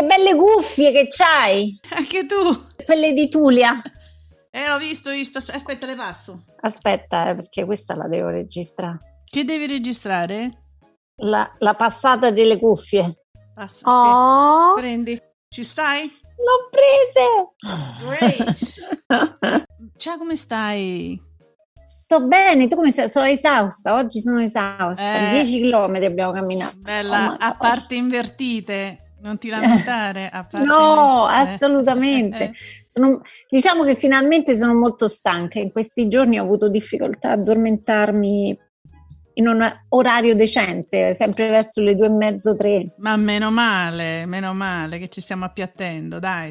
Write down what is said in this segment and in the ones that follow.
che belle cuffie che c'hai! Anche tu! Quelle di Tulia. Eh, l'ho visto, visto. Aspetta, le passo. Aspetta, eh, perché questa la devo registrare. Che devi registrare? La, la passata delle cuffie. Passa. Oh. Prendi. Ci stai? l'ho prese! Great! Ciao, come stai? Sto bene, tu come stai? Sono esausta, oggi sono esausta. Eh. 10 km abbiamo camminato. Bella, Oh a parte invertite. Non ti lamentare. A parte No, invertite. assolutamente. Eh, Sono- diciamo che finalmente sono molto stanca. In questi giorni ho avuto difficoltà a addormentarmi in un orario decente, sempre verso le due e mezzo, tre. Ma meno male, meno male che ci stiamo appiattendo, dai.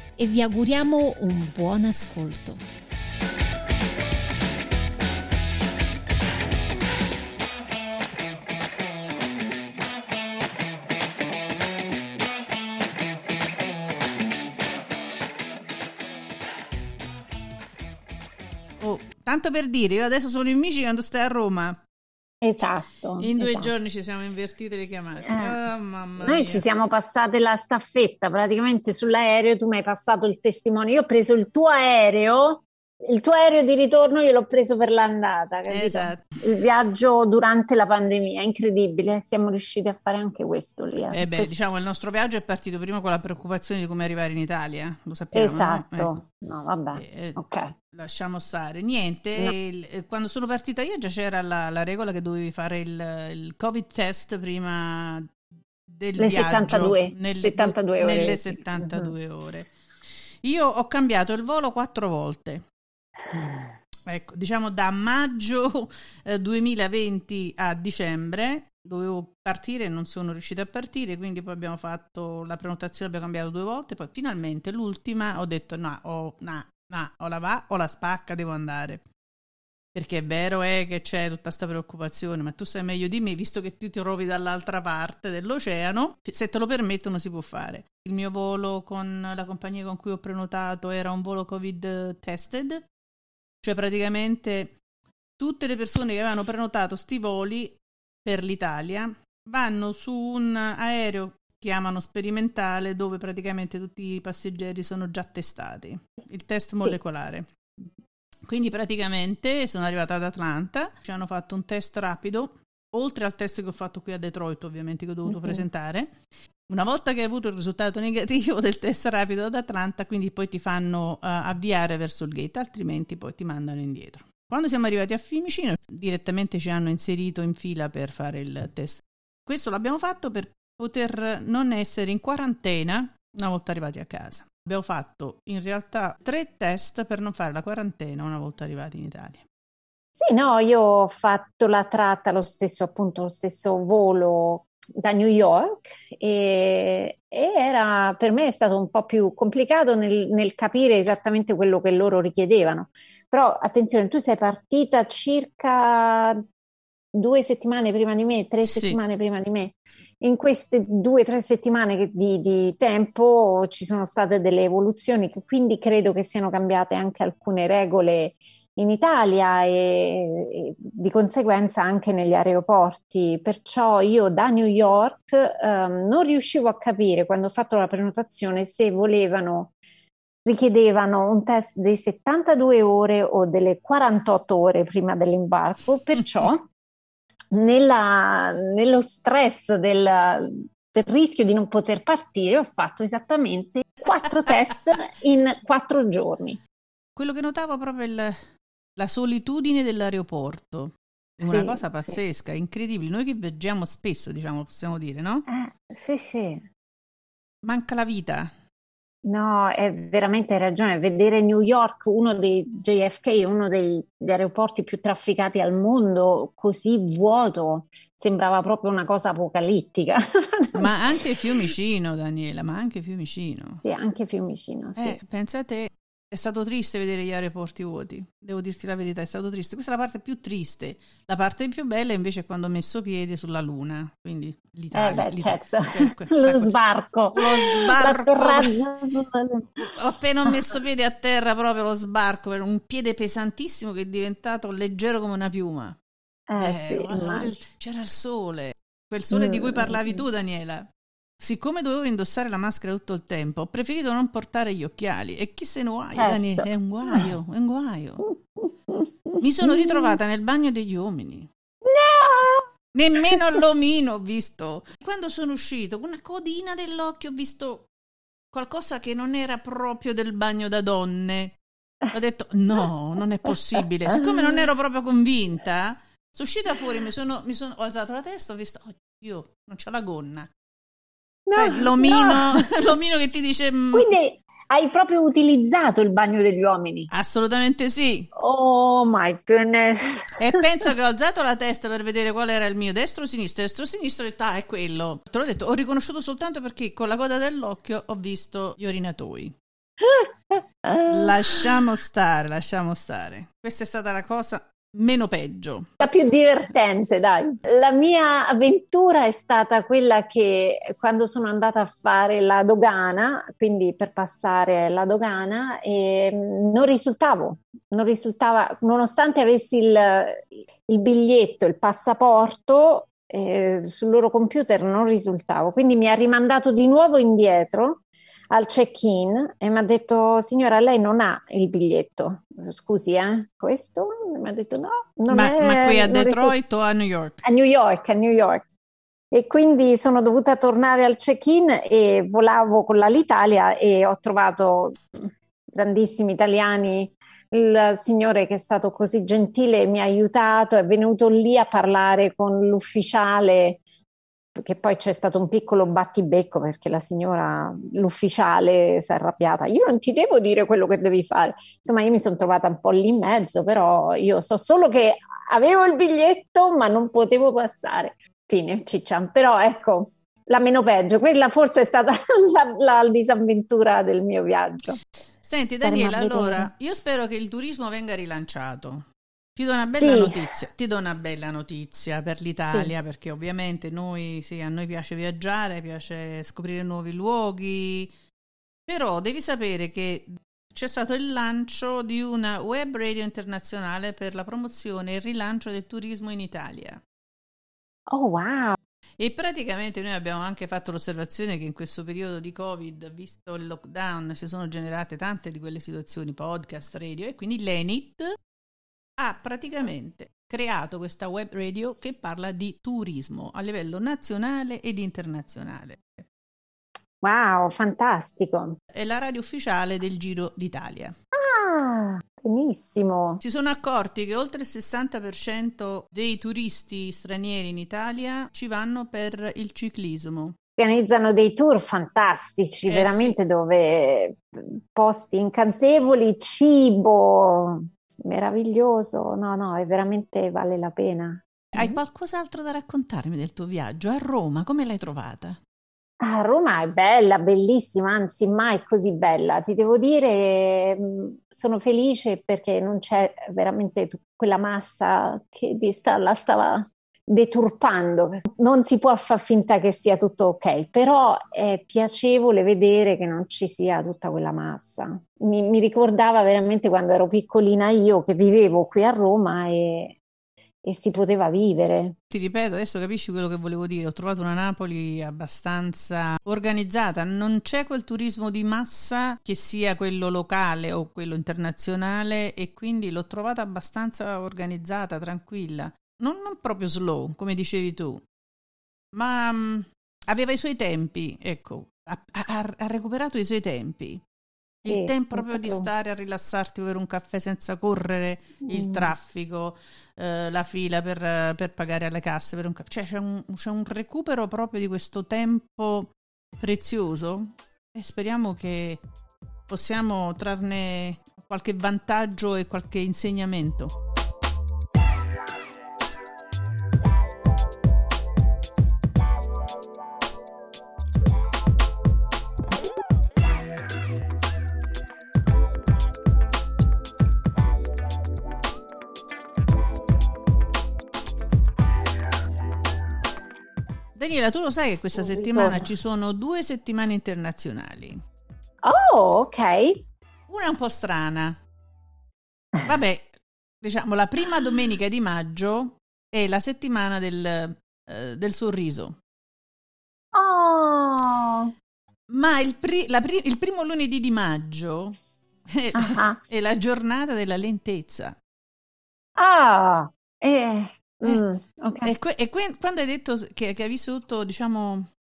e vi auguriamo un buon ascolto. Oh, tanto per dire, io adesso sono in Michigan, stai a Roma. Esatto. In due esatto. giorni ci siamo invertite le chiamate. Eh. Oh, mamma Noi ci siamo passate la staffetta praticamente sull'aereo, tu mi hai passato il testimone, io ho preso il tuo aereo, il tuo aereo di ritorno io l'ho preso per l'andata, capito? Esatto. Il viaggio durante la pandemia, incredibile, siamo riusciti a fare anche questo lì. eh. Eh beh, Questo- diciamo, il nostro viaggio è partito prima con la preoccupazione di come arrivare in Italia, lo sappiamo, no? Esatto, Ecco. no vabbè, Eh, ok. Lasciamo stare. Niente, No. il- eh, quando sono partita io già c'era la, la regola che dovevi fare il, il Covid test prima del Le viaggio. 72, nelle, 72 ore, Nelle sì. 72 ore. Io ho cambiato il volo quattro volte. Ecco, diciamo da maggio eh, 2020 a dicembre dovevo partire e non sono riuscita a partire, quindi poi abbiamo fatto la prenotazione, abbiamo cambiato due volte, poi finalmente l'ultima ho detto no, oh, no, no, o la va o la spacca, devo andare. Perché è vero è che c'è tutta questa preoccupazione, ma tu sai meglio di me, visto che tu ti trovi dall'altra parte dell'oceano, se te lo permettono si può fare. Il mio volo con la compagnia con cui ho prenotato era un volo Covid tested, cioè praticamente tutte le persone che avevano prenotato sti voli per l'Italia vanno su un aereo chiamano sperimentale dove praticamente tutti i passeggeri sono già testati, il test molecolare. Quindi praticamente sono arrivata ad Atlanta, ci hanno fatto un test rapido, oltre al test che ho fatto qui a Detroit ovviamente che ho dovuto Mhm. presentare. Una volta che hai avuto il risultato negativo del test rapido ad Atlanta, quindi poi ti fanno eh, avviare verso il gate, altrimenti poi ti mandano indietro. Quando siamo arrivati a Fiumicino, direttamente ci hanno inserito in fila per fare il test. Questo l'abbiamo fatto per poter non essere in quarantena una volta arrivati a casa. Abbiamo fatto in realtà tre test per non fare la quarantena una volta arrivati in Italia. Sì, no, io ho fatto la tratta, lo stesso, appunto, lo stesso volo da New York e, e era, per me è stato un po' più complicato nel, nel capire esattamente quello che loro richiedevano. Però attenzione, tu sei partita circa due settimane prima di me, tre Sì. settimane prima di me. In queste due o tre settimane di, di tempo ci sono state delle evoluzioni, che quindi credo che siano cambiate anche alcune regole in Italia e, e di conseguenza anche negli aeroporti. Perciò io da New York ehm, non riuscivo a capire quando ho fatto la prenotazione se volevano, richiedevano un test di 72 ore o delle 48 ore prima dell'imbarco. Perciò nella- nello stress del, del rischio di non poter partire ho fatto esattamente quattro test in quattro giorni. Quello che notavo proprio il- la solitudine dell'aeroporto. È una Sì, cosa sì. pazzesca, incredibile. Noi che viaggiamo spesso, diciamo, possiamo dire, no? Eh, sì, sì. Manca la vita. No, è veramente hai ragione. Vedere New York, uno dei JFK, uno dei, degli aeroporti più trafficati al mondo, così vuoto, sembrava proprio una cosa apocalittica. Ma anche Fiumicino, Daniela, ma anche Fiumicino. Sì, anche Fiumicino, sì. Eh, pensate, è stato triste vedere gli aeroporti vuoti, devo dirti la verità, è stato triste. Questa è la parte più triste. La parte più bella invece è quando ho messo piede sulla Luna, quindi l'Italia. Eh beh, l'Italia. certo, lo sbarco. Lo sbarco. Ho appena messo piede a terra proprio lo sbarco, un piede pesantissimo che è diventato leggero come una piuma. Eh, eh sì, c'era il sole, quel sole mm, di cui parlavi mm, tu Daniela. Siccome dovevo indossare la maschera tutto il tempo, ho preferito non portare gli occhiali. E chi se ne guai, certo. Dani? È un guaio, è un guaio. Mi sono ritrovata nel bagno degli uomini. No! Nemmeno l'omino ho visto. Quando sono uscito, con una codina dell'occhio, ho visto qualcosa che non era proprio del bagno da donne. Ho detto, no, non è possibile. Siccome non ero proprio convinta, sono uscita fuori, mi sono, mi sono, ho alzato la testa, ho visto, oddio, non c'è la gonna. No, Sai, l'omino, no. l'omino che ti dice... Mm, Quindi hai proprio utilizzato il bagno degli uomini? Assolutamente sì. Oh my goodness. E penso che ho alzato la testa per vedere qual era il mio destro o sinistro. Destro o sinistro ho detto, ah, è quello. Te l'ho detto, ho riconosciuto soltanto perché con la coda dell'occhio ho visto gli orinatoi. lasciamo stare, lasciamo stare. Questa è stata la cosa meno peggio. La più divertente, dai. La mia avventura è stata quella che quando sono andata a fare la dogana, quindi per passare la dogana, eh, non risultavo, non risultava, nonostante avessi il, il biglietto, il passaporto, eh, sul loro computer non risultavo. Quindi mi ha rimandato di nuovo indietro al check-in e mi ha detto signora lei non ha il biglietto scusi eh questo mi ha detto no ma, è, ma qui a Detroit risulta. o a New York? a New York a New York e quindi sono dovuta tornare al check-in e volavo con l'Alitalia e ho trovato grandissimi italiani il signore che è stato così gentile mi ha aiutato, è venuto lì a parlare con l'ufficiale che poi c'è stato un piccolo battibecco perché la signora, l'ufficiale, si è arrabbiata. Io non ti devo dire quello che devi fare. Insomma, io mi sono trovata un po' lì in mezzo, però io so solo che avevo il biglietto, ma non potevo passare. Fine, ciccia. Però ecco, la meno peggio. Quella forse è stata la, la disavventura del mio viaggio. Senti Daniela, allora, io spero che il turismo venga rilanciato. Ti do una bella sì. notizia, ti do una bella notizia per l'Italia, sì. perché ovviamente noi, sì, a noi piace viaggiare, piace scoprire nuovi luoghi, però devi sapere che c'è stato il lancio di una web radio internazionale per la promozione e il rilancio del turismo in Italia. Oh wow! E praticamente noi abbiamo anche fatto l'osservazione che in questo periodo di Covid, visto il lockdown, si sono generate tante di quelle situazioni, podcast, radio, e quindi l'ENIT ha praticamente creato questa web radio che parla di turismo a livello nazionale ed internazionale. Wow, fantastico! È la radio ufficiale del Giro d'Italia. Ah, benissimo! Si sono accorti che oltre il 60% dei turisti stranieri in Italia ci vanno per il ciclismo. Organizzano dei tour fantastici, eh, veramente sì. dove posti incantevoli, cibo, meraviglioso, no, no, è veramente vale la pena. Hai mm-hmm. qualcos'altro da raccontarmi del tuo viaggio a Roma? Come l'hai trovata? Ah, Roma è bella, bellissima, anzi mai così bella. Ti devo dire, mm, sono felice perché non c'è veramente quella massa che sta, la stava deturpando. Non si può far finta che sia tutto ok, però è piacevole vedere che non ci sia tutta quella massa. Mi, mi ricordava veramente quando ero piccolina io che vivevo qui a Roma e, e si poteva vivere. Ti ripeto, adesso capisci quello che volevo dire. Ho trovato una Napoli abbastanza organizzata. Non c'è quel turismo di massa che sia quello locale o quello internazionale e quindi l'ho trovata abbastanza organizzata, tranquilla non, non proprio slow, come dicevi tu, ma um, aveva i suoi tempi, ecco, ha, ha, ha recuperato i suoi tempi. Il sì, tempo proprio di stare a rilassarti per un caffè senza correre il mm. traffico, eh, la fila per, per, pagare alle casse per un caffè. Cioè c'è un, c'è un recupero proprio di questo tempo prezioso e speriamo che possiamo trarne qualche vantaggio e qualche insegnamento. Daniela, tu lo sai che questa settimana ci sono due settimane internazionali. Oh, ok. Una un po' strana. Vabbè, diciamo la prima domenica di maggio è la settimana del, eh, del sorriso. Oh. Ma il, pri- pri- il, primo lunedì di maggio è, uh-huh. è la giornata della lentezza. Ah, eh, Mm, okay. E, que- e que- quando hai detto che, che hai vissuto, diciamo,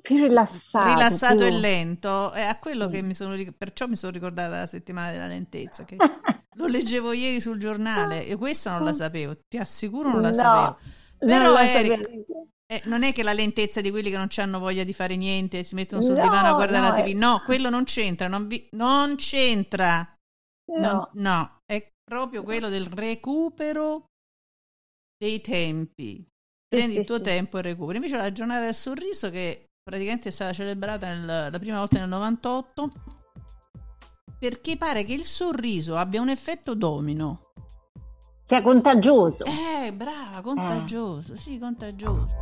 più rilassato, rilassato più... e lento, è a quello sì. che mi sono perciò mi sono ricordata la settimana della lentezza, che lo leggevo ieri sul giornale e questa non la sapevo, ti assicuro non la no, sapevo. Però non, la Eric, eh, non è che la lentezza di quelli che non hanno voglia di fare niente, si mettono sul no, divano a guardare no, la TV, no, quello non c'entra, non, vi... non c'entra. No. no, è proprio quello del recupero dei tempi. Prendi sì, il tuo sì. tempo e recuperi. Invece la giornata del sorriso, che praticamente è stata celebrata nel, la prima volta nel 98, perché pare che il sorriso abbia un effetto domino. Sia contagioso. Eh, brava, contagioso, eh. sì, contagioso.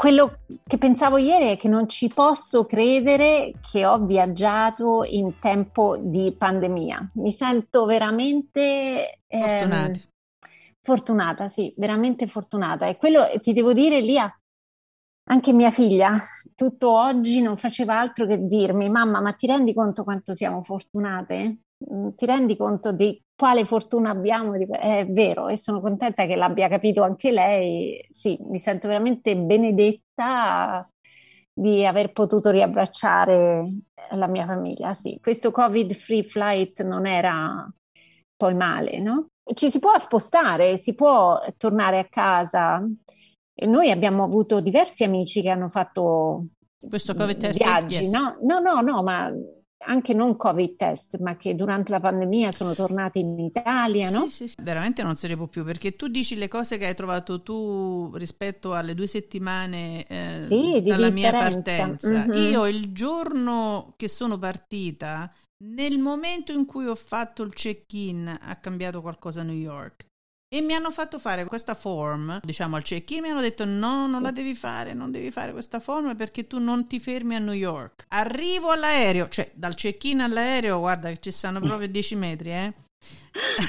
Quello che pensavo ieri è che non ci posso credere che ho viaggiato in tempo di pandemia. Mi sento veramente ehm, fortunata, sì, veramente fortunata. E quello ti devo dire, Lia, anche mia figlia, tutto oggi non faceva altro che dirmi: Mamma, ma ti rendi conto quanto siamo fortunate? Mm, ti rendi conto di quale fortuna abbiamo? È vero e sono contenta che l'abbia capito anche lei. Sì, mi sento veramente benedetta di aver potuto riabbracciare la mia famiglia. Sì, questo Covid free flight non era poi male, no? Ci si può spostare, si può tornare a casa. E noi abbiamo avuto diversi amici che hanno fatto questo Covid test viaggi, yes. no? No, no, no, ma anche non Covid test, ma che durante la pandemia sono tornati in Italia, no? Sì, sì, sì, veramente non se ne può più, perché tu dici le cose che hai trovato tu rispetto alle due settimane eh, sì, dalla differenza. mia partenza. Mm-hmm. Io il giorno che sono partita, nel momento in cui ho fatto il check-in, ha cambiato qualcosa a New York. E mi hanno fatto fare questa form, diciamo al check-in, mi hanno detto no, non la devi fare, non devi fare questa form perché tu non ti fermi a New York. Arrivo all'aereo, cioè dal check-in all'aereo, guarda che ci stanno proprio 10 metri, eh.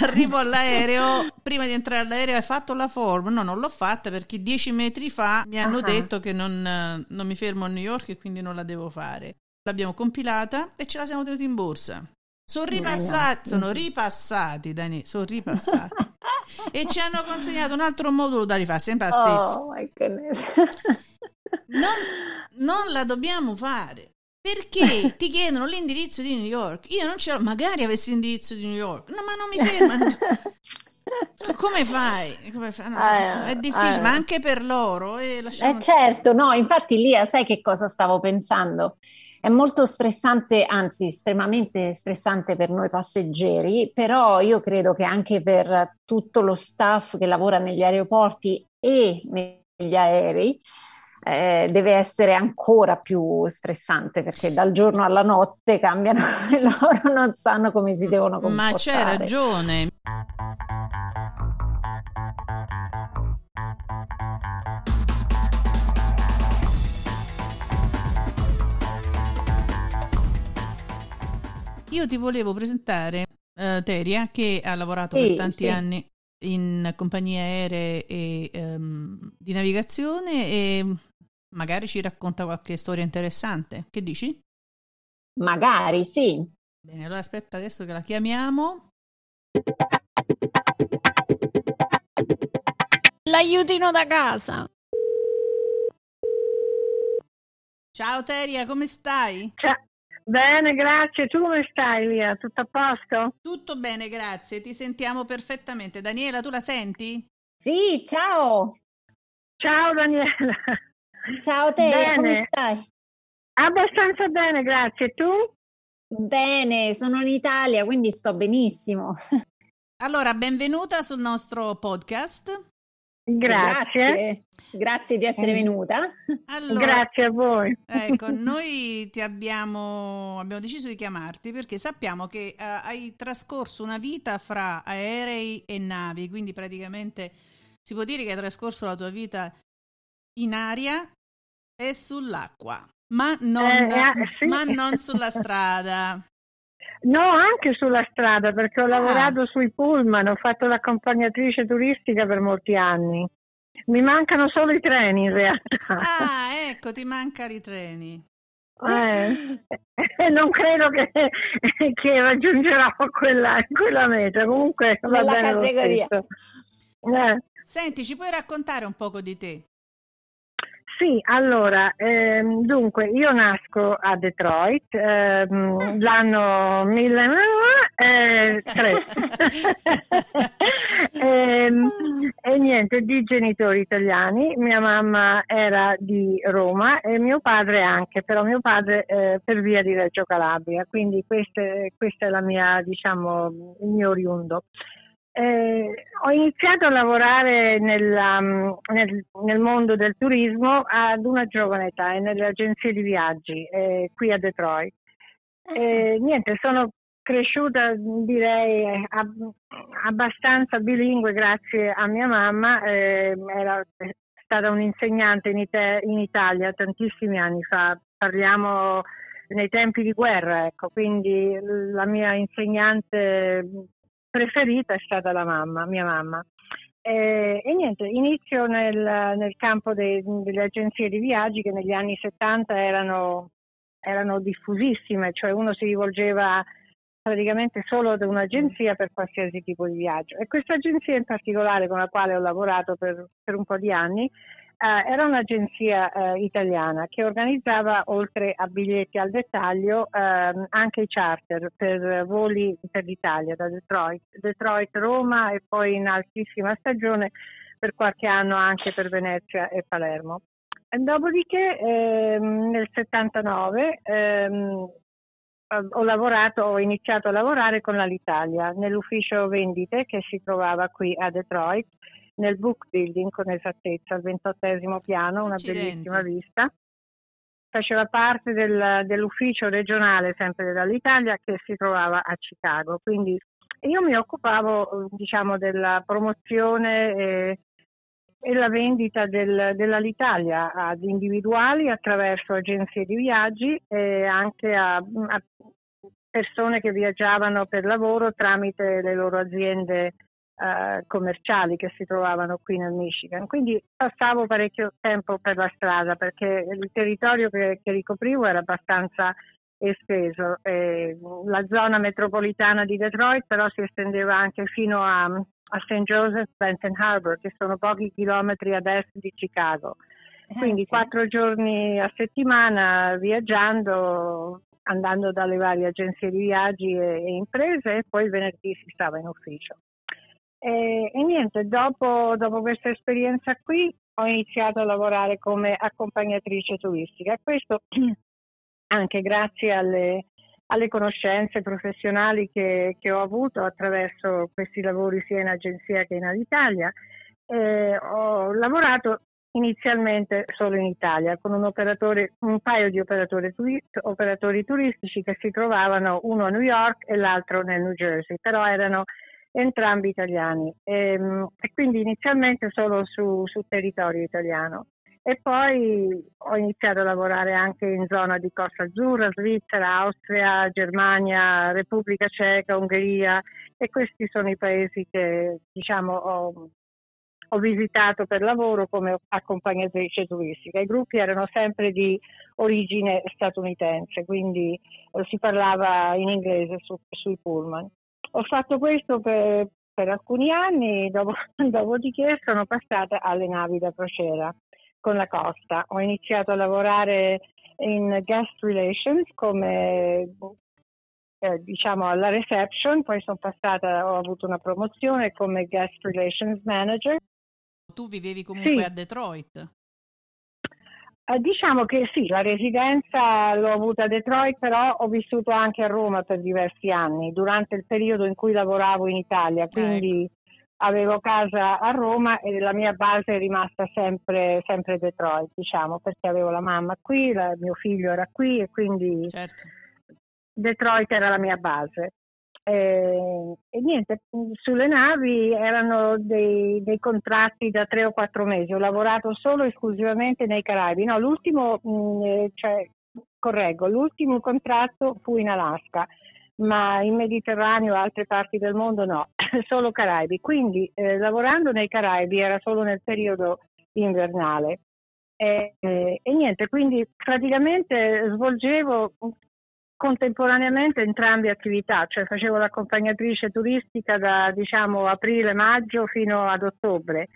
Arrivo all'aereo, prima di entrare all'aereo hai fatto la form? No, non l'ho fatta perché 10 metri fa mi hanno uh-huh. detto che non, non mi fermo a New York e quindi non la devo fare. L'abbiamo compilata e ce la siamo tenuti in borsa. Sono ripassati, sono ripassati, Dani, sono ripassati. e ci hanno consegnato un altro modulo da rifare, sempre la stessa. Oh my goodness. non, non la dobbiamo fare. Perché ti chiedono l'indirizzo di New York? Io non ce l'ho, magari avessi l'indirizzo di New York. No, ma non mi fermano. Come fai? Come fai? No, ah, è difficile, ah, ma anche per loro. Eh, eh certo, no, infatti Lia, sai che cosa stavo pensando? È molto stressante, anzi estremamente stressante per noi passeggeri, però io credo che anche per tutto lo staff che lavora negli aeroporti e negli aerei eh, deve essere ancora più stressante perché dal giorno alla notte cambiano e loro non sanno come si devono comportare. Ma c'è ragione. Io ti volevo presentare uh, Teria che ha lavorato sì, per tanti sì. anni in compagnie aeree e um, di navigazione e magari ci racconta qualche storia interessante. Che dici? Magari, sì. Bene, allora aspetta adesso che la chiamiamo. L'aiutino da casa. Ciao Teria, come stai? Ciao. Bene, grazie. Tu come stai, Lia? Tutto a posto? Tutto bene, grazie. Ti sentiamo perfettamente. Daniela, tu la senti? Sì, ciao. Ciao Daniela. Ciao Teria, come stai? Abbastanza bene, grazie. Tu? Bene, sono in Italia, quindi sto benissimo. Allora, benvenuta sul nostro podcast. Grazie. Grazie, Grazie di essere venuta. Allora, Grazie a voi. Ecco, noi ti abbiamo, abbiamo deciso di chiamarti perché sappiamo che uh, hai trascorso una vita fra aerei e navi, quindi praticamente si può dire che hai trascorso la tua vita in aria e sull'acqua, ma non, eh, eh, sì. ma non sulla strada. No, anche sulla strada perché ho ah. lavorato sui pullman, ho fatto l'accompagnatrice turistica per molti anni. Mi mancano solo i treni in realtà. Ah, ecco, ti mancano i treni. Eh, non credo che, che raggiungerò quella, quella, meta. Comunque, nella categoria. Eh. Senti, ci puoi raccontare un poco di te? Sì, allora, ehm, dunque, io nasco a Detroit, ehm, l'anno 1003, ehm, e niente, di genitori italiani, mia mamma era di Roma e mio padre anche, però mio padre eh, per via di Reggio Calabria, quindi questa è la mia, diciamo, il mio oriundo. Eh, ho iniziato a lavorare nella, mm, nel, nel, mondo del turismo ad una giovane età e nelle agenzie di viaggi eh, qui a Detroit. Eh, niente, sono cresciuta direi ab- abbastanza bilingue grazie a mia mamma, eh, era stata un'insegnante in, Ite- in Italia tantissimi anni fa, parliamo nei tempi di guerra, ecco, quindi la mia insegnante preferita è stata la mamma, mia mamma. E, e niente, inizio nel, nel campo de, delle agenzie di viaggi che negli anni 70 erano, erano diffusissime, cioè uno si rivolgeva praticamente solo ad un'agenzia per qualsiasi tipo di viaggio. E questa agenzia in particolare con la quale ho lavorato per, per un po' di anni eh, era un'agenzia eh, italiana che organizzava oltre a biglietti al dettaglio eh, anche i charter per voli per l'Italia da Detroit, Detroit, Roma e poi in altissima stagione per qualche anno anche per Venezia e Palermo. E dopodiché ehm, nel 79 ehm, ho lavorato, ho iniziato a lavorare con l'Alitalia nell'ufficio vendite che si trovava qui a Detroit nel book building con esattezza, al ventottesimo piano, una Accidenti. bellissima vista. Faceva parte del, dell'ufficio regionale sempre dell'Italia che si trovava a Chicago, quindi io mi occupavo diciamo della promozione e, e la vendita del, dell'Alitalia ad individuali attraverso agenzie di viaggi e anche a, a persone che viaggiavano per lavoro tramite le loro aziende eh, commerciali che si trovavano qui nel Michigan. Quindi passavo parecchio tempo per la strada perché il territorio che, che ricoprivo era abbastanza esteso. E la zona metropolitana di Detroit però si estendeva anche fino a, a St. Joseph Benton Harbor, che sono pochi chilometri ad est di Chicago. Eh, Quindi eh, sì. quattro giorni a settimana viaggiando, andando dalle varie agenzie di viaggi e, e imprese e poi venerdì si stava in ufficio. E, e niente, dopo, dopo, questa esperienza qui ho iniziato a lavorare come accompagnatrice turistica. Questo anche grazie alle, alle conoscenze professionali che, che, ho avuto attraverso questi lavori sia in agenzia che in Alitalia. Eh, ho lavorato inizialmente solo in Italia con un, un paio di operatori, turist, operatori turistici che si trovavano uno a New York e l'altro nel New Jersey, però erano entrambi italiani e, ehm, e quindi inizialmente solo su, su, territorio italiano e poi ho iniziato a lavorare anche in zona di Costa Azzurra, Svizzera, Austria, Germania, Repubblica Ceca, Ungheria e questi sono i paesi che diciamo ho, ho visitato per lavoro come accompagnatrice turistica. I gruppi erano sempre di origine statunitense, quindi eh, si parlava in inglese su, sui pullman. Ho fatto questo per, per alcuni anni, dopo, dopodiché sono passata alle navi da crociera con la costa. Ho iniziato a lavorare in guest relations come eh, diciamo alla reception, poi sono passata, ho avuto una promozione come guest relations manager. Tu vivevi comunque sì. a Detroit? Eh, diciamo che sì, la residenza l'ho avuta a Detroit, però ho vissuto anche a Roma per diversi anni, durante il periodo in cui lavoravo in Italia, quindi ecco. avevo casa a Roma e la mia base è rimasta sempre, sempre Detroit, diciamo, perché avevo la mamma qui, la, mio figlio era qui e quindi... Certo Detroit era la mia base. Eh, e niente, sulle navi erano dei, dei, contratti da tre o quattro mesi. Ho lavorato solo e esclusivamente nei Caraibi. No, l'ultimo, mh, mm, eh, cioè, correggo, l'ultimo contratto fu in Alaska, ma in Mediterraneo e altre parti del mondo no, solo Caraibi. Quindi eh, lavorando nei Caraibi era solo nel periodo invernale. E, e, e, niente, quindi praticamente svolgevo contemporaneamente entrambe attività, cioè facevo l'accompagnatrice turistica da diciamo aprile-maggio fino ad ottobre,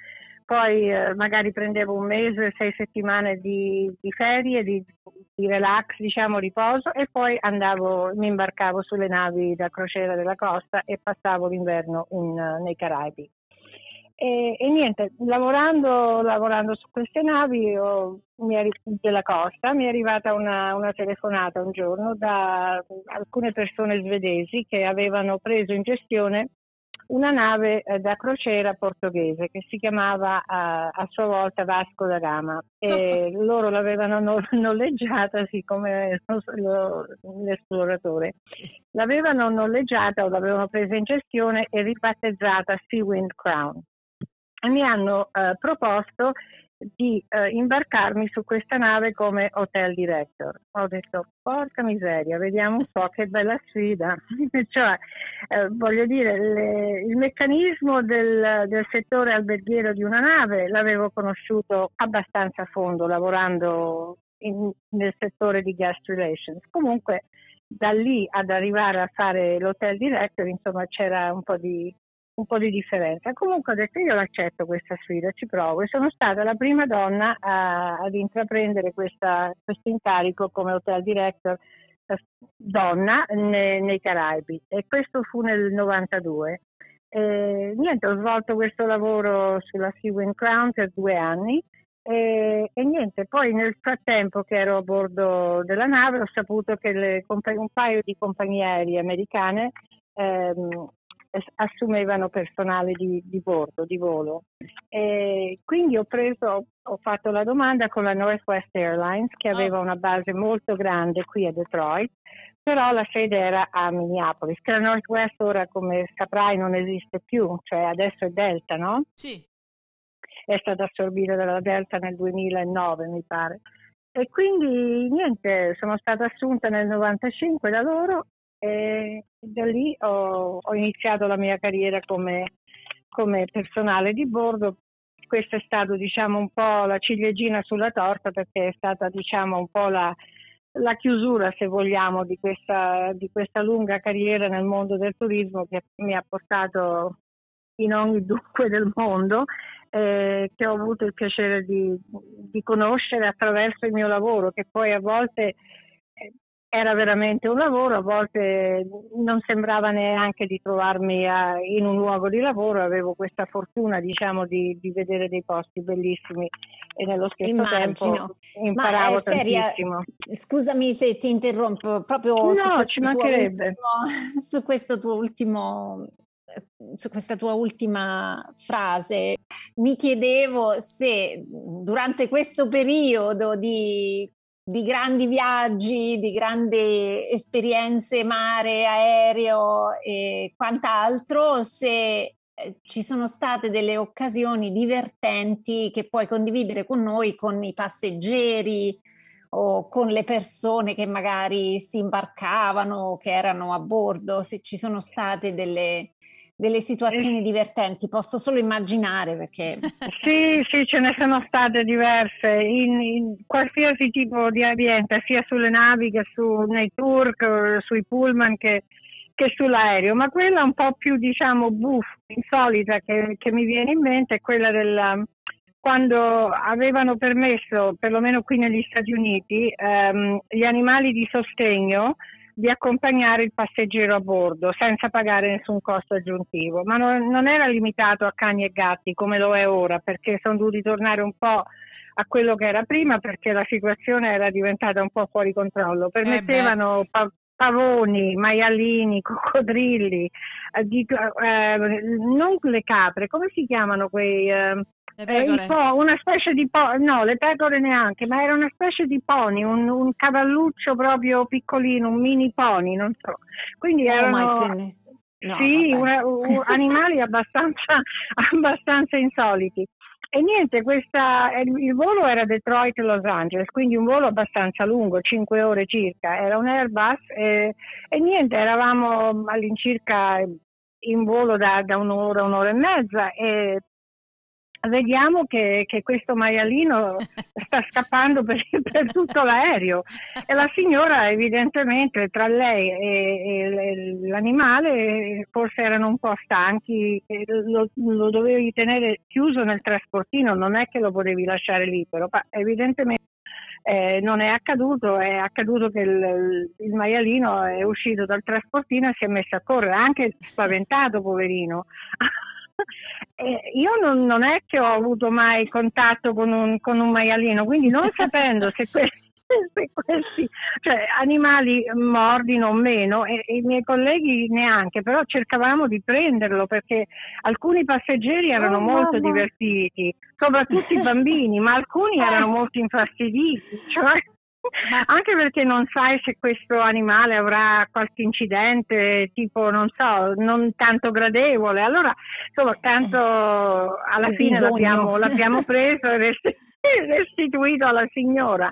poi eh, magari prendevo un mese, sei settimane di, di ferie, di, di, relax, diciamo riposo e poi andavo, mi imbarcavo sulle navi da crociera della costa e passavo l'inverno in, nei Caraibi. E, e, niente, lavorando, lavorando, su queste navi oh, è, della costa mi è arrivata una, una, telefonata un giorno da alcune persone svedesi che avevano preso in gestione una nave eh, da crociera portoghese che si chiamava a, a sua volta Vasco da Gama. E loro l'avevano no, noleggiata sì, come lo, l'esploratore. L'avevano noleggiata o l'avevano presa in gestione e ribattezzata Sea Wind Crown mi hanno eh, proposto di eh, imbarcarmi su questa nave come hotel director. Ho detto, porca miseria, vediamo un po' che bella sfida. cioè, eh, voglio dire, le, il meccanismo del, del, settore alberghiero di una nave l'avevo conosciuto abbastanza a fondo lavorando in, nel settore di guest relations. Comunque, da lì ad arrivare a fare l'hotel director, insomma, c'era un po' di un po' di differenza. Comunque ho detto io l'accetto questa sfida, ci provo e sono stata la prima donna a, ad intraprendere questo incarico come hotel director eh, donna ne, nei Caraibi e questo fu nel 92. E, niente, ho svolto questo lavoro sulla Sea Wind Crown per due anni e, e, niente, poi nel frattempo che ero a bordo della nave ho saputo che le, un paio di compagnie aeree americane ehm, assumevano personale di, di bordo, di volo. E quindi ho preso, ho fatto la domanda con la Northwest Airlines che aveva una base molto grande qui a Detroit, però la sede era a Minneapolis, che la Northwest ora come saprai non esiste più, cioè adesso è Delta, no? Sì. È stata assorbita dalla Delta nel 2009 mi pare. E quindi niente, sono stata assunta nel 95 da loro e da lì ho, ho iniziato la mia carriera come, come, personale di bordo. Questa è stata diciamo un po' la ciliegina sulla torta perché è stata diciamo un po' la, la chiusura, se vogliamo, di questa, di questa, lunga carriera nel mondo del turismo che mi ha portato in ogni dunque del mondo, eh, che ho avuto il piacere di, di, conoscere attraverso il mio lavoro, che poi a volte era veramente un lavoro, a volte non sembrava neanche di trovarmi a, in un luogo di lavoro, avevo questa fortuna diciamo di, di vedere dei posti bellissimi e nello stesso Immagino. tempo imparavo Ma, eh, tantissimo. Scusami se ti interrompo, proprio no, su, ci mancherebbe. Ultimo, su questo tuo ultimo su questa tua ultima frase, mi chiedevo se durante questo periodo di di grandi viaggi, di grandi esperienze mare, aereo e quant'altro, se eh, ci sono state delle occasioni divertenti che puoi condividere con noi, con i passeggeri o con le persone che magari si imbarcavano, che erano a bordo, se ci sono state delle, delle situazioni divertenti, posso solo immaginare perché... Sì, sì, ce ne sono state diverse. In, in qualsiasi tipo di ambiente, sia sulle navi che su, nei tour, sui pullman che, che, sull'aereo, ma quella un po' più diciamo buffa, insolita che, che mi viene in mente è quella del quando avevano permesso, perlomeno qui negli Stati Uniti, ehm, gli animali di sostegno di accompagnare il passeggero a bordo senza pagare nessun costo aggiuntivo, ma non, non era limitato a cani e gatti come lo è ora, perché sono dovuti tornare un po' a quello che era prima perché la situazione era diventata un po' fuori controllo. Permettevano eh pa- pavoni, maialini, coccodrilli, eh, di, eh, non le capre, come si chiamano quei... Eh, eh, po- una specie di po- no, le pecore neanche, ma era una specie di pony, un, un cavalluccio proprio piccolino, un mini pony, non so. Quindi oh erano no, sì, una, un, animali abbastanza, abbastanza insoliti. E niente, questa, il volo era Detroit-Los Angeles, quindi un volo abbastanza lungo, 5 ore circa, era un Airbus e, e niente, eravamo all'incirca in volo da, da un'ora, un'ora e mezza e vediamo che, che, questo maialino sta scappando per, per, tutto l'aereo e la signora evidentemente tra lei e, e l'animale forse erano un po' stanchi, lo, lo, dovevi tenere chiuso nel trasportino, non è che lo potevi lasciare libero, ma evidentemente eh, non è accaduto, è accaduto che il, il, maialino è uscito dal trasportino e si è messo a correre, anche spaventato poverino. Eh, io non, non, è che ho avuto mai contatto con un, con un maialino, quindi non sapendo se questi, se questi cioè, animali mordino o meno, e, e, i miei colleghi neanche, però cercavamo di prenderlo perché alcuni passeggeri erano oh, molto mamma. divertiti, soprattutto i bambini, ma alcuni erano molto infastiditi. Cioè, ma... Anche perché non sai se questo animale avrà qualche incidente, tipo, non so, non tanto gradevole. Allora, insomma, tanto alla Ho fine l'abbiamo, l'abbiamo, preso e restituito alla signora.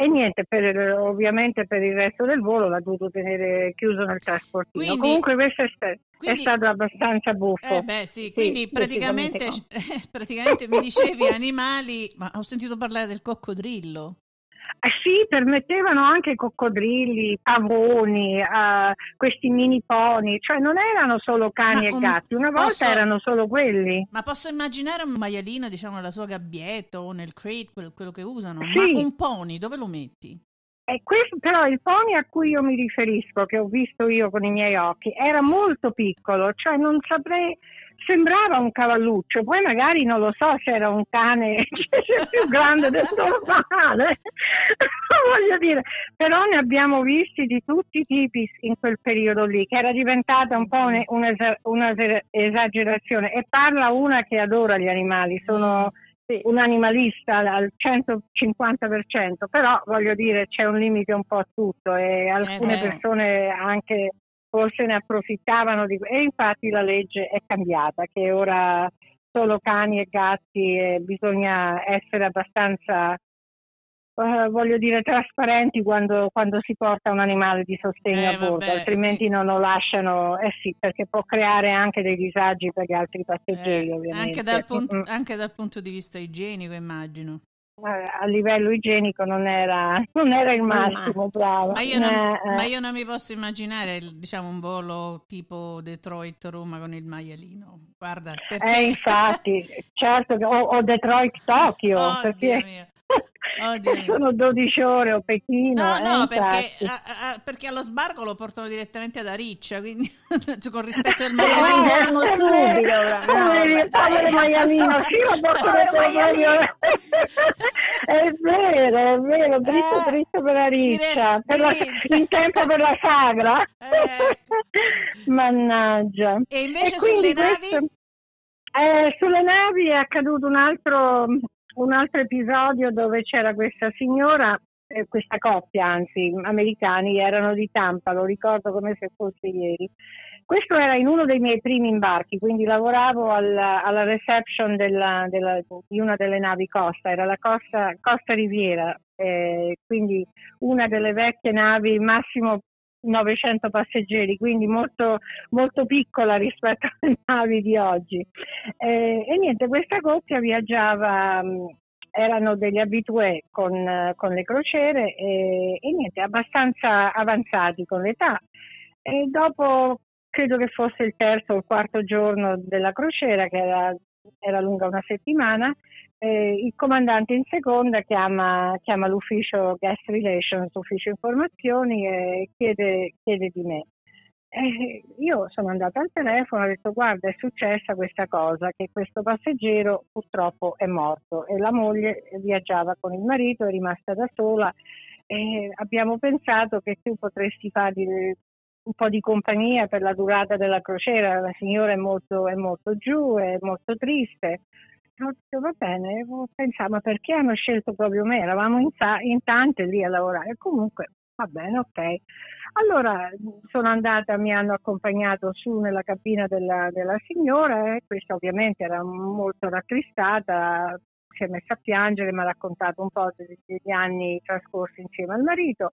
E niente, per, ovviamente per il resto del volo l'ha dovuto tenere chiuso nel trasportino. Quindi, Comunque questo è, st- quindi, è, stato abbastanza buffo. Eh beh, sì, sì quindi praticamente, praticamente mi dicevi animali, ma ho sentito parlare del coccodrillo. Eh sì, permettevano anche coccodrilli, pavoni, uh, questi mini pony, cioè non erano solo cani Ma, e gatti, una volta posso... erano solo quelli. Ma posso immaginare un maialino, diciamo, nella sua gabbietta o nel crate, quello, quello che usano, sì. ma un pony dove lo metti? E questo, però il pony a cui io mi riferisco, che ho visto io con i miei occhi, era molto piccolo, cioè non saprei sembrava un cavalluccio, poi magari non lo so se era un cane più grande del normale, voglio dire, però ne abbiamo visti di tutti i tipi in quel periodo lì, che era diventata un po' un'esagerazione e parla una che adora gli animali, sono sì. un animalista al 150%, però voglio dire c'è un limite un po' a tutto e alcune eh. persone anche forse ne approfittavano di e infatti la legge è cambiata che ora solo cani e gatti e bisogna essere abbastanza uh, voglio dire trasparenti quando, quando, si porta un animale di sostegno eh, a bordo vabbè, altrimenti sì. non lo lasciano eh sì perché può creare anche dei disagi per gli altri passeggeri eh, ovviamente anche dal, punto, anche dal punto di vista igienico immagino a livello igienico non era, non era il massimo, bravo. Ma io, non, eh, ma io non mi posso immaginare diciamo, un volo tipo Detroit-Roma con il maialino. Guarda, perché... Eh, infatti, certo, o, o Detroit-Tokyo, oh, perché... Oddio. Sono 12 ore o Pechino. No, no, eh, perché, a, a, perché, allo sbarco lo portano direttamente ad Ariccia, quindi con rispetto al maialino. Subito. Povero maialino, sì, lo porto proprio. È vero, è vero, dritto eh, dritto per Ariccia, per la, in tempo per la sagra. Eh. Mannaggia. E invece e sulle navi? Questo, eh, sulle navi è accaduto un altro un altro episodio dove c'era questa signora, eh, questa coppia anzi, americani, erano di Tampa, lo ricordo come se fosse ieri. Questo era in uno dei miei primi imbarchi, quindi lavoravo alla, alla reception della, della, di una delle navi Costa, era la Costa, Costa Riviera, eh, quindi una delle vecchie navi massimo 900 passeggeri, quindi molto, molto piccola rispetto alle navi di oggi. Eh, e niente, questa coppia viaggiava, mm, erano degli abitué con, con le crociere e, e, niente, abbastanza avanzati con l'età. E dopo, credo che fosse il terzo o il quarto giorno della crociera, che era era lunga una settimana, eh, il comandante in seconda chiama, chiama l'ufficio Guest Relations, ufficio informazioni e chiede, chiede di me. Eh, io sono andata al telefono e ho detto guarda è successa questa cosa che questo passeggero purtroppo è morto e la moglie viaggiava con il marito, è rimasta da sola e abbiamo pensato che tu potresti fargli un po' di compagnia per la durata della crociera, la signora è molto, è molto giù, è molto triste. Ho detto va bene, pensavo perché hanno scelto proprio me? Eravamo in, in tante lì a lavorare, comunque va bene, ok. Allora sono andata, mi hanno accompagnato su nella cabina della, della signora e questa ovviamente era molto rattristata, si è messa a piangere, mi ha raccontato un po' degli anni trascorsi insieme al marito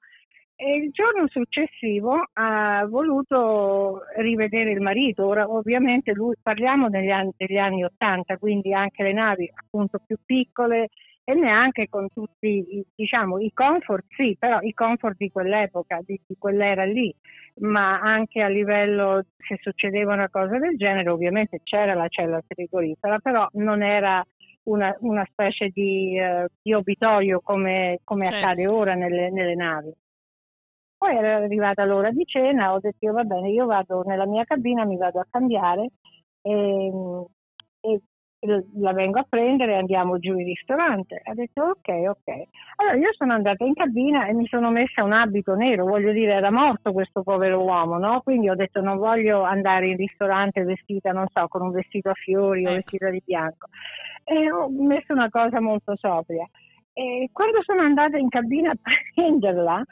e il giorno successivo ha voluto rivedere il marito. Ora, ovviamente, lui, parliamo degli anni, degli anni 80, quindi anche le navi appunto più piccole e neanche con tutti diciamo, i comfort, sì, però i comfort di quell'epoca, di, di quell'era lì, ma anche a livello se succedeva una cosa del genere, ovviamente c'era la cella frigorifera, però non era una, una specie di, uh, di, obitorio come, come certo. accade ora nelle, nelle navi. Poi era arrivata l'ora di cena, ho detto va bene, io vado nella mia cabina, mi vado a cambiare e, e la vengo a prendere e andiamo giù in ristorante. Ha detto ok, ok. Allora io sono andata in cabina e mi sono messa un abito nero, voglio dire era morto questo povero uomo, no? Quindi ho detto non voglio andare in ristorante vestita, non so, con un vestito a fiori o ecco. vestita di bianco. E ho messo una cosa molto sobria. E quando sono andata in cabina a prenderla,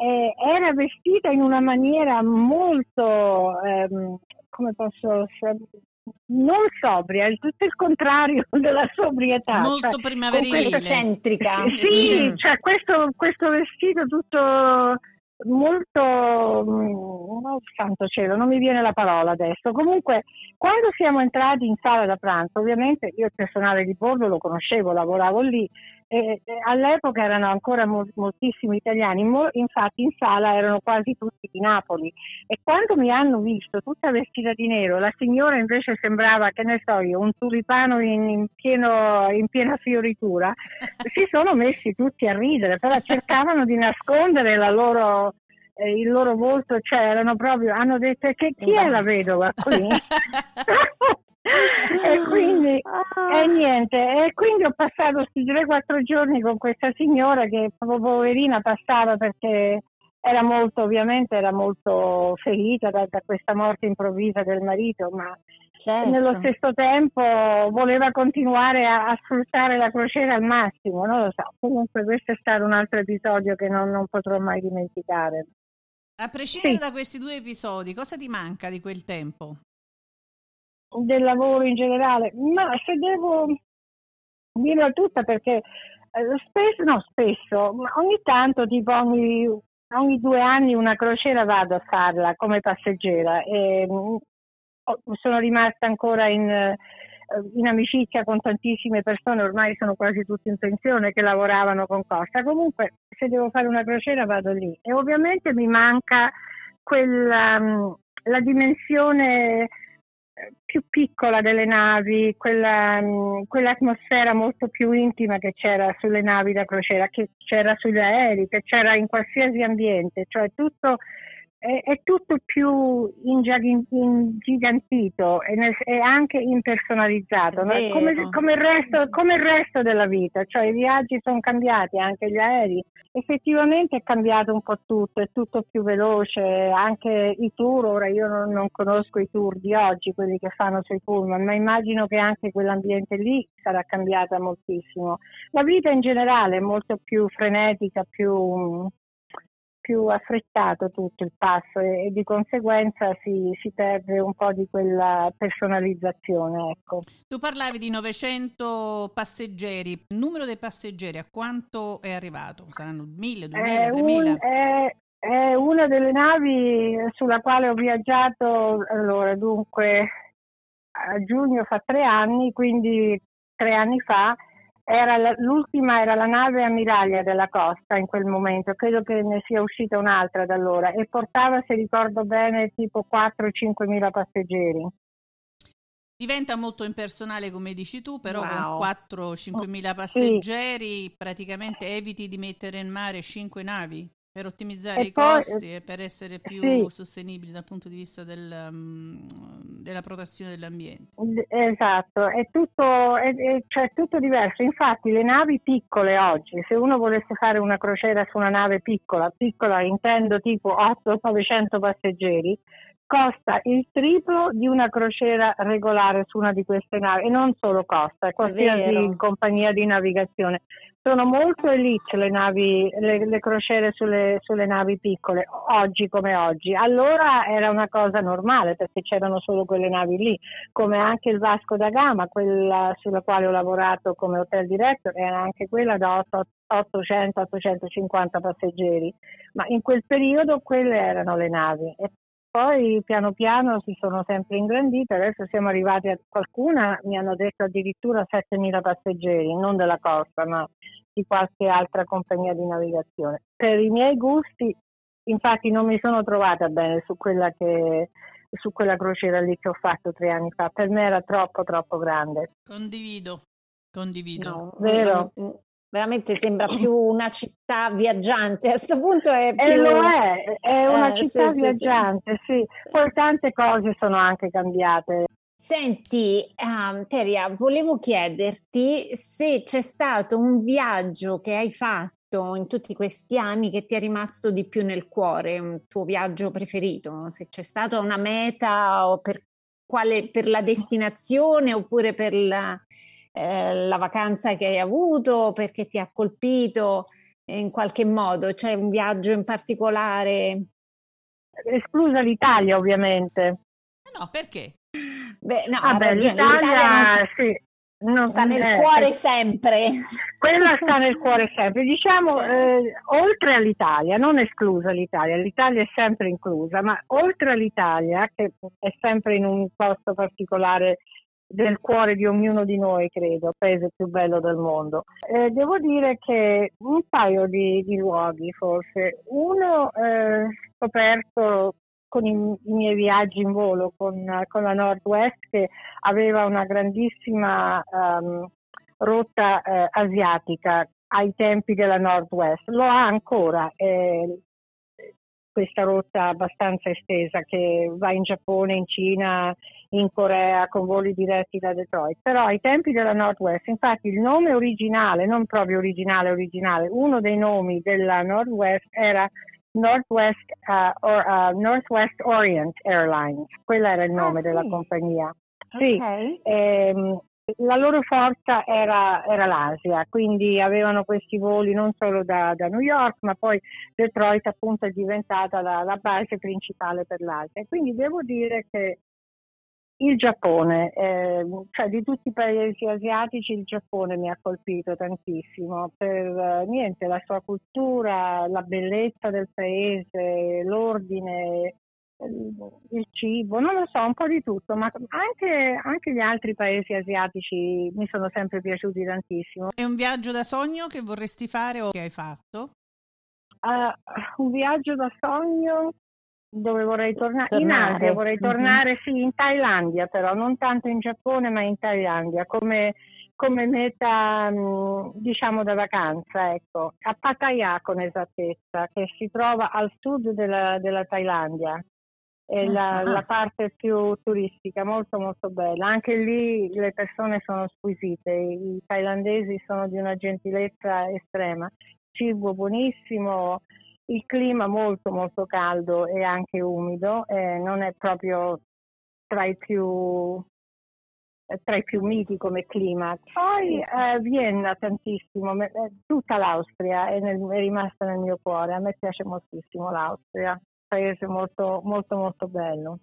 eh, era vestita in una maniera molto, ehm, come posso non sobria, è tutto il contrario della sobrietà. Molto cioè, primaverile. centrica. Sì, cioè questo, questo vestito tutto molto oh, santo cielo, non mi viene la parola adesso. Comunque, quando siamo entrati in sala da pranzo, ovviamente io il personale di bordo lo conoscevo, lavoravo lì e, e all'epoca erano ancora mo- moltissimi italiani, mo- infatti in sala erano quasi tutti di Napoli e quando mi hanno visto tutta vestita di nero, la signora invece sembrava, che ne so io, un tulipano in, in, pieno, in piena fioritura, si sono messi tutti a ridere, però cercavano di nascondere la loro eh, il loro volto, cioè erano proprio, hanno detto che chi è la vedova qui? e quindi ah. e niente e quindi ho passato questi 3-4 giorni con questa signora che proprio poverina passava perché era molto ovviamente era molto ferita da, da questa morte improvvisa del marito ma certo. nello stesso tempo voleva continuare a, a, sfruttare la crociera al massimo non lo so comunque questo è stato un altro episodio che non, non potrò mai dimenticare a prescindere sì. da questi due episodi cosa ti manca di quel tempo? Del lavoro in generale, ma se devo dirla tutta perché eh, spesso, no spesso, ma ogni tanto, tipo ogni, ogni, due anni una crociera vado a farla come passeggera e mm, sono rimasta ancora in, eh, in amicizia con tantissime persone, ormai sono quasi tutti in pensione che lavoravano con Costa. Comunque se devo fare una crociera vado lì e ovviamente mi manca quella, mm, la dimensione più piccola delle navi, quella, mm, quell'atmosfera molto più intima che c'era sulle navi da crociera, che c'era sugli aerei, che c'era in qualsiasi ambiente, cioè tutto è, è tutto più ingigantito e, nel, e anche impersonalizzato, no? come, come, il resto, come, il resto, della vita, cioè i viaggi sono cambiati, anche gli aerei. Effettivamente è cambiato un po' tutto, è tutto più veloce, anche i tour, ora io non, non conosco i tour di oggi, quelli che fanno sui pullman, ma immagino che anche quell'ambiente lì sarà cambiata moltissimo. La vita in generale è molto più frenetica, più più affrettato tutto il passo e, e di conseguenza si, si, perde un po' di quella personalizzazione. Ecco. Tu parlavi di 900 passeggeri, il numero dei passeggeri a quanto è arrivato? Saranno 1000, 2000, 3000? è, è una delle navi sulla quale ho viaggiato, allora dunque a giugno fa tre anni, quindi tre anni fa era l'ultima era la nave ammiraglia della costa in quel momento, credo che ne sia uscita un'altra da allora e portava, se ricordo bene, tipo 4-5 mila passeggeri. Diventa molto impersonale come dici tu, però wow. con 4-5 mila passeggeri sì. praticamente eviti di mettere in mare 5 navi per ottimizzare e i poi, costi e per essere più sì. sostenibili dal punto di vista del, um, della protezione dell'ambiente. Esatto, è tutto, è, è, cioè, tutto diverso. Infatti le navi piccole oggi, se uno volesse fare una crociera su una nave piccola, piccola intendo tipo 800-900 passeggeri, costa il triplo di una crociera regolare su una di queste navi e non solo costa, qualsiasi compagnia di navigazione. Sono molto elite le, navi, le, le crociere sulle, sulle, navi piccole, oggi come oggi. Allora era una cosa normale perché c'erano solo quelle navi lì, come anche il Vasco da Gama, quella sulla quale ho lavorato come hotel director, era anche quella da 800-850 passeggeri, ma in quel periodo quelle erano le navi poi piano piano si sono sempre ingrandite, adesso siamo arrivati a qualcuna, mi hanno detto addirittura 7.000 passeggeri, non della costa, ma di qualche altra compagnia di navigazione. Per i miei gusti, infatti non mi sono trovata bene su quella, che, su quella crociera lì che ho fatto tre anni fa, per me era troppo troppo grande. Condivido, condivido. No, vero? Veramente sembra più una città viaggiante, a questo punto è più... E lo è, è una eh, città sì, viaggiante, sì, sì. Poi tante cose sono anche cambiate. Senti, um, Teria, volevo chiederti se c'è stato un viaggio che hai fatto in tutti questi anni che ti è rimasto di più nel cuore, un tuo viaggio preferito, se c'è stata una meta o per, quale, per la destinazione oppure per la, eh, la vacanza che hai avuto, perché ti ha colpito in qualche modo? C'è un viaggio in particolare? Esclusa l'Italia, ovviamente. Eh no, perché? Beh, no, ah, beh, l'Italia, l'Italia non... sì. Non, sta nel eh, cuore sempre. Quella sta nel cuore sempre. Diciamo, eh, oltre all'Italia, non esclusa l'Italia, l'Italia è sempre inclusa, ma oltre all'Italia, che è sempre in un posto particolare del cuore di ognuno di noi, credo, paese più bello del mondo. Eh, devo dire che un paio di, di luoghi, forse. Uno eh, scoperto con i, i, miei viaggi in volo con, con, la Northwest che aveva una grandissima um, rotta eh, asiatica ai tempi della Northwest. Lo ha ancora. Eh, questa rotta abbastanza estesa che va in Giappone, in Cina, in Corea con voli diretti da Detroit, però ai tempi della Northwest, infatti il nome originale, non proprio originale originale, uno dei nomi della Northwest era Northwest, uh, or, uh, Northwest Orient Airlines, quello era il ah, nome ah, della sì. compagnia. Sì, okay. ehm, la loro forza era, era, l'Asia, quindi avevano questi voli non solo da, da, New York, ma poi Detroit appunto è diventata la, la base principale per l'Asia. Quindi devo dire che il Giappone, eh, cioè di tutti i paesi asiatici il Giappone mi ha colpito tantissimo per eh, niente, la sua cultura, la bellezza del paese, l'ordine, il cibo, non lo so, un po' di tutto, ma anche, anche, gli altri paesi asiatici mi sono sempre piaciuti tantissimo. È un viaggio da sogno che vorresti fare o che hai fatto? Uh, un viaggio da sogno dove vorrei tornare, tornare. in Asia vorrei mhm. tornare, mm-hmm. sì, in Thailandia però, non tanto in Giappone ma in Thailandia, come, come meta mm, diciamo da vacanza, ecco, a Pattaya con esattezza, che si trova al sud della, della Thailandia la, la, parte più turistica, molto molto bella. Anche lì le persone sono squisite, i thailandesi sono di una gentilezza estrema, cibo buonissimo, il clima molto molto caldo e anche umido, eh, non è proprio tra i più tra i più miti come clima. Poi eh, Vienna tantissimo, tutta l'Austria è, nel, è rimasta nel mio cuore, a me piace moltissimo l'Austria paese molto, molto, molto bello.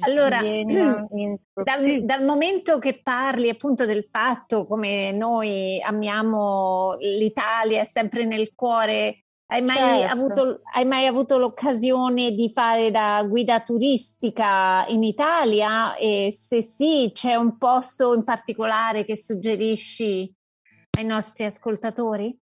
Allora, dal, dal, momento che parli appunto del fatto come noi amiamo l'Italia, è sempre nel cuore, hai mai, certo. avuto, hai mai avuto l'occasione di fare da guida turistica in Italia? E se sì, c'è un posto in particolare che suggerisci ai nostri ascoltatori?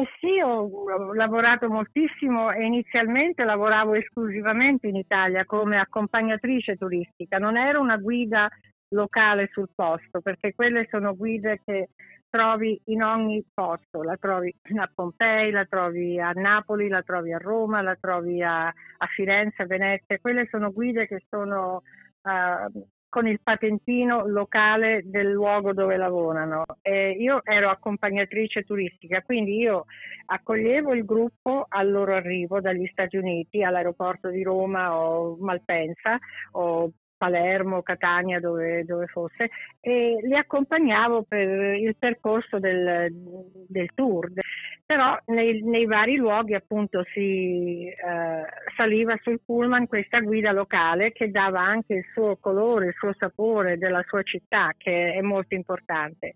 Eh sì, ho lavorato moltissimo e inizialmente lavoravo esclusivamente in Italia come accompagnatrice turistica, non ero una guida locale sul posto, perché quelle sono guide che trovi in ogni posto, la trovi a Pompei, la trovi a Napoli, la trovi a Roma, la trovi a, a Firenze, a Venezia, quelle sono guide che sono uh, con il patentino locale del luogo dove lavorano. E io ero accompagnatrice turistica, quindi io accoglievo il gruppo al loro arrivo dagli Stati Uniti all'aeroporto di Roma o Malpensa o Palermo, Catania, dove, dove, fosse, e li accompagnavo per il percorso del, del tour. Però nei, nei, vari luoghi appunto si eh, saliva sul pullman questa guida locale che dava anche il suo colore, il suo sapore della sua città, che è molto importante.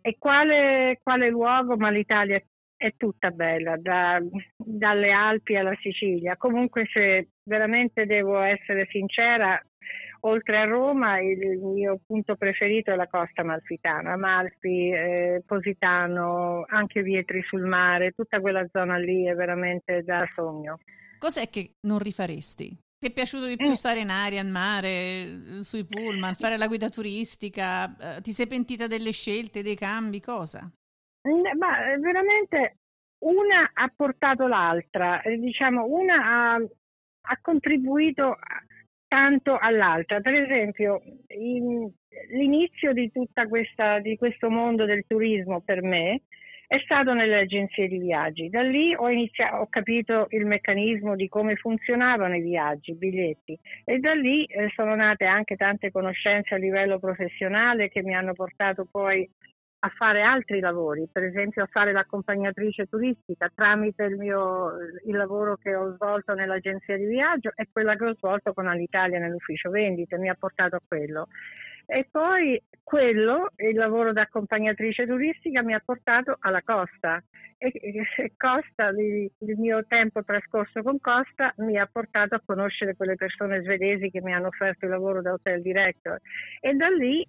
E quale, quale luogo? Ma l'Italia è tutta bella, da, dalle Alpi alla Sicilia. Comunque se veramente devo essere sincera, oltre a Roma il mio punto preferito è la costa malfitana, Amalfi, eh, Positano, anche Vietri sul mare, tutta quella zona lì è veramente da sogno. Cos'è che non rifaresti? Ti è piaciuto di più mm. stare in aria, in mare, sui pullman, fare la guida turistica? Eh, ti sei pentita delle scelte, dei cambi, cosa? Ma eh, veramente una ha portato l'altra, eh, diciamo una ha, ha contribuito tanto all'altra. Per esempio, in, l'inizio di di questo mondo del turismo per me è stato nelle agenzie di viaggi. Da lì ho, iniziato, ho capito il meccanismo di come funzionavano i viaggi, i biglietti e da lì eh, sono nate anche tante conoscenze a livello professionale che mi hanno portato poi a fare altri lavori, per esempio a fare l'accompagnatrice turistica tramite il, mio, il lavoro che ho svolto nell'agenzia di viaggio e quella che ho svolto con Alitalia nell'ufficio vendite, mi ha portato a quello. E poi quello, il lavoro da accompagnatrice turistica, mi ha portato alla Costa. E, e Costa, il, il mio tempo trascorso con Costa, mi ha portato a conoscere quelle persone svedesi che mi hanno offerto il lavoro da hotel director. E da lì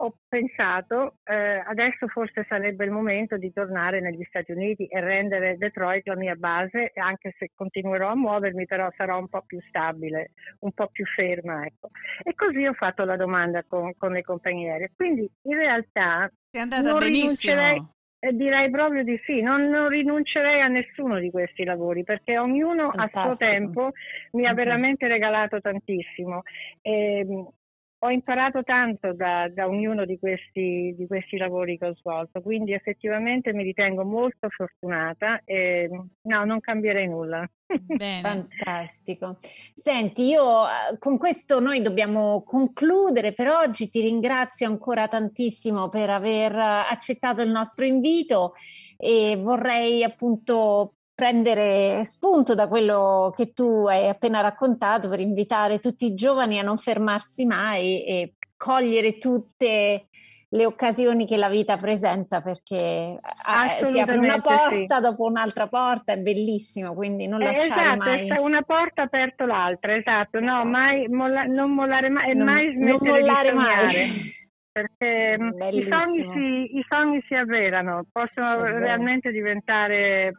ho pensato eh, adesso forse sarebbe il momento di tornare negli Stati Uniti e rendere Detroit la mia base, anche se continuerò a muovermi, però sarò un po' più stabile, un po' più ferma. Ecco. E così ho fatto la domanda con, con le compagnie aeree. Quindi in realtà è andata benissimo. Eh, direi proprio di sì, non, non, rinuncerei a nessuno di questi lavori perché ognuno Fantastico. a suo tempo mi ha veramente regalato tantissimo. E, ehm, ho imparato tanto da, da ognuno di questi, di questi, lavori che ho svolto, quindi effettivamente mi ritengo molto fortunata e no, non cambierei nulla. Bene. Fantastico. Senti, io eh, con questo noi dobbiamo concludere per oggi. Ti ringrazio ancora tantissimo per aver accettato il nostro invito e vorrei appunto prendere spunto da quello che tu hai appena raccontato per invitare tutti i giovani a non fermarsi mai e cogliere tutte le occasioni che la vita presenta perché eh, si apre una porta sì. dopo un'altra porta, è bellissimo, quindi non eh, lasciare esatto, mai. Esatto, una porta aperto l'altra, esatto, esatto. no, mai molla, non mollare mai non, mai smettere non mollare mai. perché mm, i sogni, si, i sogni, si, avverano, possono realmente diventare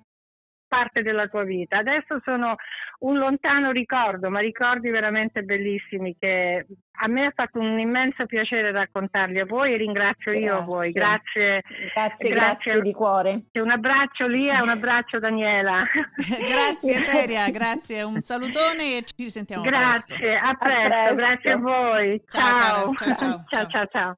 parte della tua vita. Adesso sono un lontano ricordo, ma ricordi veramente bellissimi che a me ha fatto un immenso piacere raccontarli a voi e ringrazio grazie. io a voi. Grazie, grazie, grazie, grazie di cuore. Un abbraccio Lia, un abbraccio Daniela. grazie Teria, grazie, un salutone e ci risentiamo Grazie, presto. a presto, a presto. grazie a voi. Ciao, ciao, ciao. ciao, ciao. ciao, ciao.